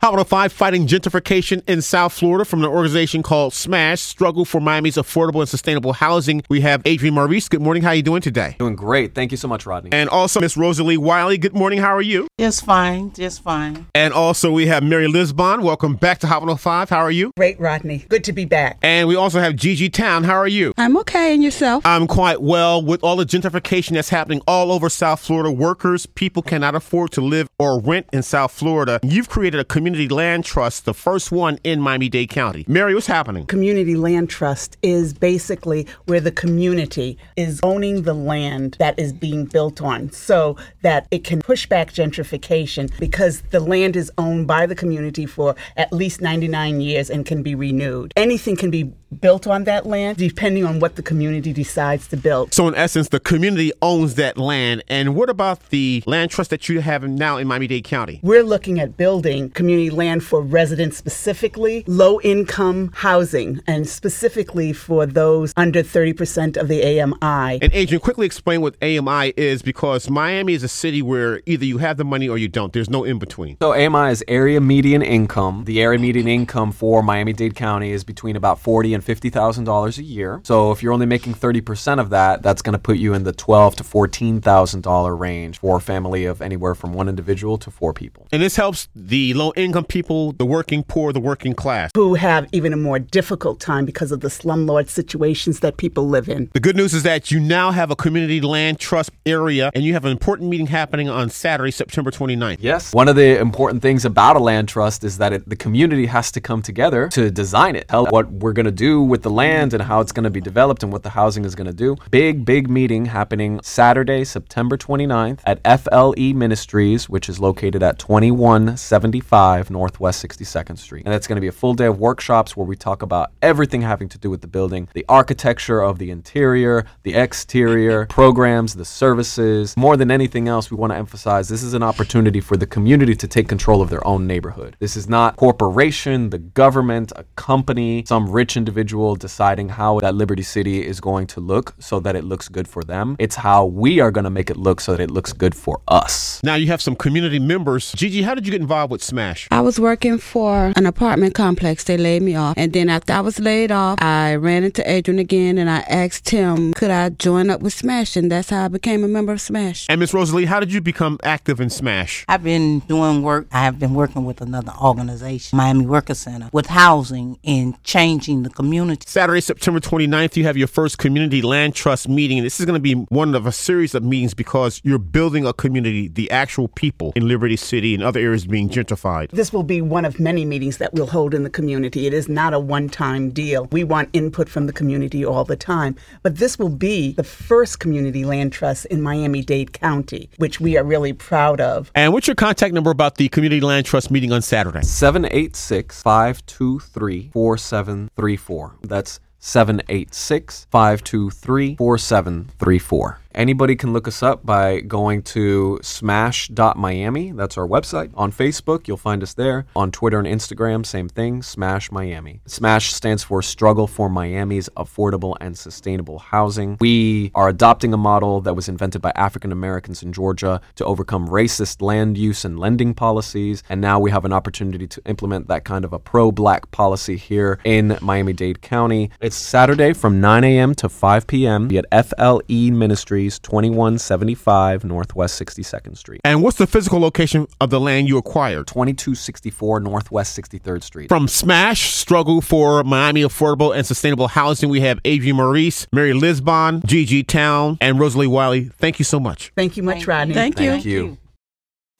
Hot 105 fighting gentrification in South Florida from an organization called SMASH, Struggle for Miami's Affordable and Sustainable Housing. We have Adrian Madriz. Good morning. How are you doing today? Doing great. Thank you so much, Rodney. And also Miss Rosalie Wiley. Good morning. How are you? Just fine. Just fine. And also we have Mary Lisbon. Welcome back to Hot 105. How are you? Great, Rodney. Good to be back. And we also have Gigi Town. How are you? I'm okay. And yourself? I'm quite well. With all the gentrification that's happening all over South Florida, workers, people cannot afford to live or rent in South Florida. You've created a community land trust Trust, the first one in Miami Dade County. Mary, what's happening? Community Land Trust is basically where the community is owning the land that is being built on so that it can push back gentrification because the land is owned by the community for at least 99 years and can be renewed. Anything can be built on that land depending on what the community decides to build. So, in essence, the community owns that land. And what about the land trust that you have now in Miami Dade County? We're looking at building community land for residents specifically, low income housing, and specifically for those under 30% of the AMI. And Adrienne, quickly explain what AMI is because Miami is a city where either you have the money or you don't. There's no in between. So AMI is area median income. The area median income for Miami-Dade County is between about 40 and $50,000 a year. So if you're only making 30% of that, that's going to put you in the 12 to $14,000 range for a family of anywhere from one individual to four people. And this helps the low income people, the working poor, the working class. Who have even a more difficult time because of the slumlord situations that people live in. The good news is that you now have a community land trust area and you have an important meeting happening on Saturday, September 29th. Yes. One of the important things about a land trust is that it, the community has to come together to design it, tell what we're going to do with the land and how it's going to be developed and what the housing is going to do. Big, big meeting happening Saturday, September 29th at FLE Ministries, which is located at 2175 Northwest 62nd Street. And it's going to be a full day of workshops where we talk about everything having to do with the building, the architecture of the interior, the exterior, programs, the services. More than anything else, we want to emphasize this is an opportunity for the community to take control of their own neighborhood. This is not corporation, the government, a company, some rich individual deciding how that Liberty City is going to look so that it looks good for them. It's how we are going to make it look so that it looks good for us. Now you have some community members. Gigi, how did you get involved with Smash? I was working for an apartment complex. They laid me off. And then after I was laid off, I ran into Adrian again and I asked him, could I join up with Smash? And that's how I became a member of Smash. And Miss Rosalie, how did you become active in Smash? I've been doing work. I have been working with another organization, Miami Worker Center, with housing and changing the community. Saturday, September 29th, you have your first community land trust meeting. This is going to be one of a series of meetings because you're building a community, the actual people in Liberty City and other areas being gentrified. This will be one of many meetings that we'll hold in the community. It is not a one time deal. We want input from the community all the time. But this will be the first community land trust in Miami Dade County, which we are really proud of. And what's your contact number about the community land trust meeting on Saturday? 786 523 4734. That's 786 523 4734. Anybody can look us up by going to smash.miami. That's our website. On Facebook, you'll find us there. On Twitter and Instagram, same thing, Smash Miami. Smash stands for Struggle for Miami's Affordable and Sustainable Housing. We are adopting a model that was invented by African Americans in Georgia to overcome racist land use and lending policies. And now we have an opportunity to implement that kind of a pro black policy here in Miami Dade County. It's Saturday from 9 a.m. to 5 p.m. at FLE Ministries. 2175 Northwest 62nd Street. And what's the physical location of the land you acquired? 2264 Northwest 63rd Street. From Smash, Struggle for Miami Affordable and Sustainable Housing, we have Adrian Madriz, Mary Lisbon, Gigi Town, and Rosalie Wiley. Thank you so much. Thank you much, Thank Rodney. Thank you. Thank you.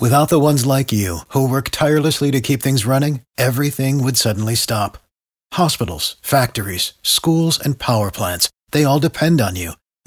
Without the ones like you, who work tirelessly to keep things running, everything would suddenly stop. Hospitals, factories, schools, and power plants, they all depend on you.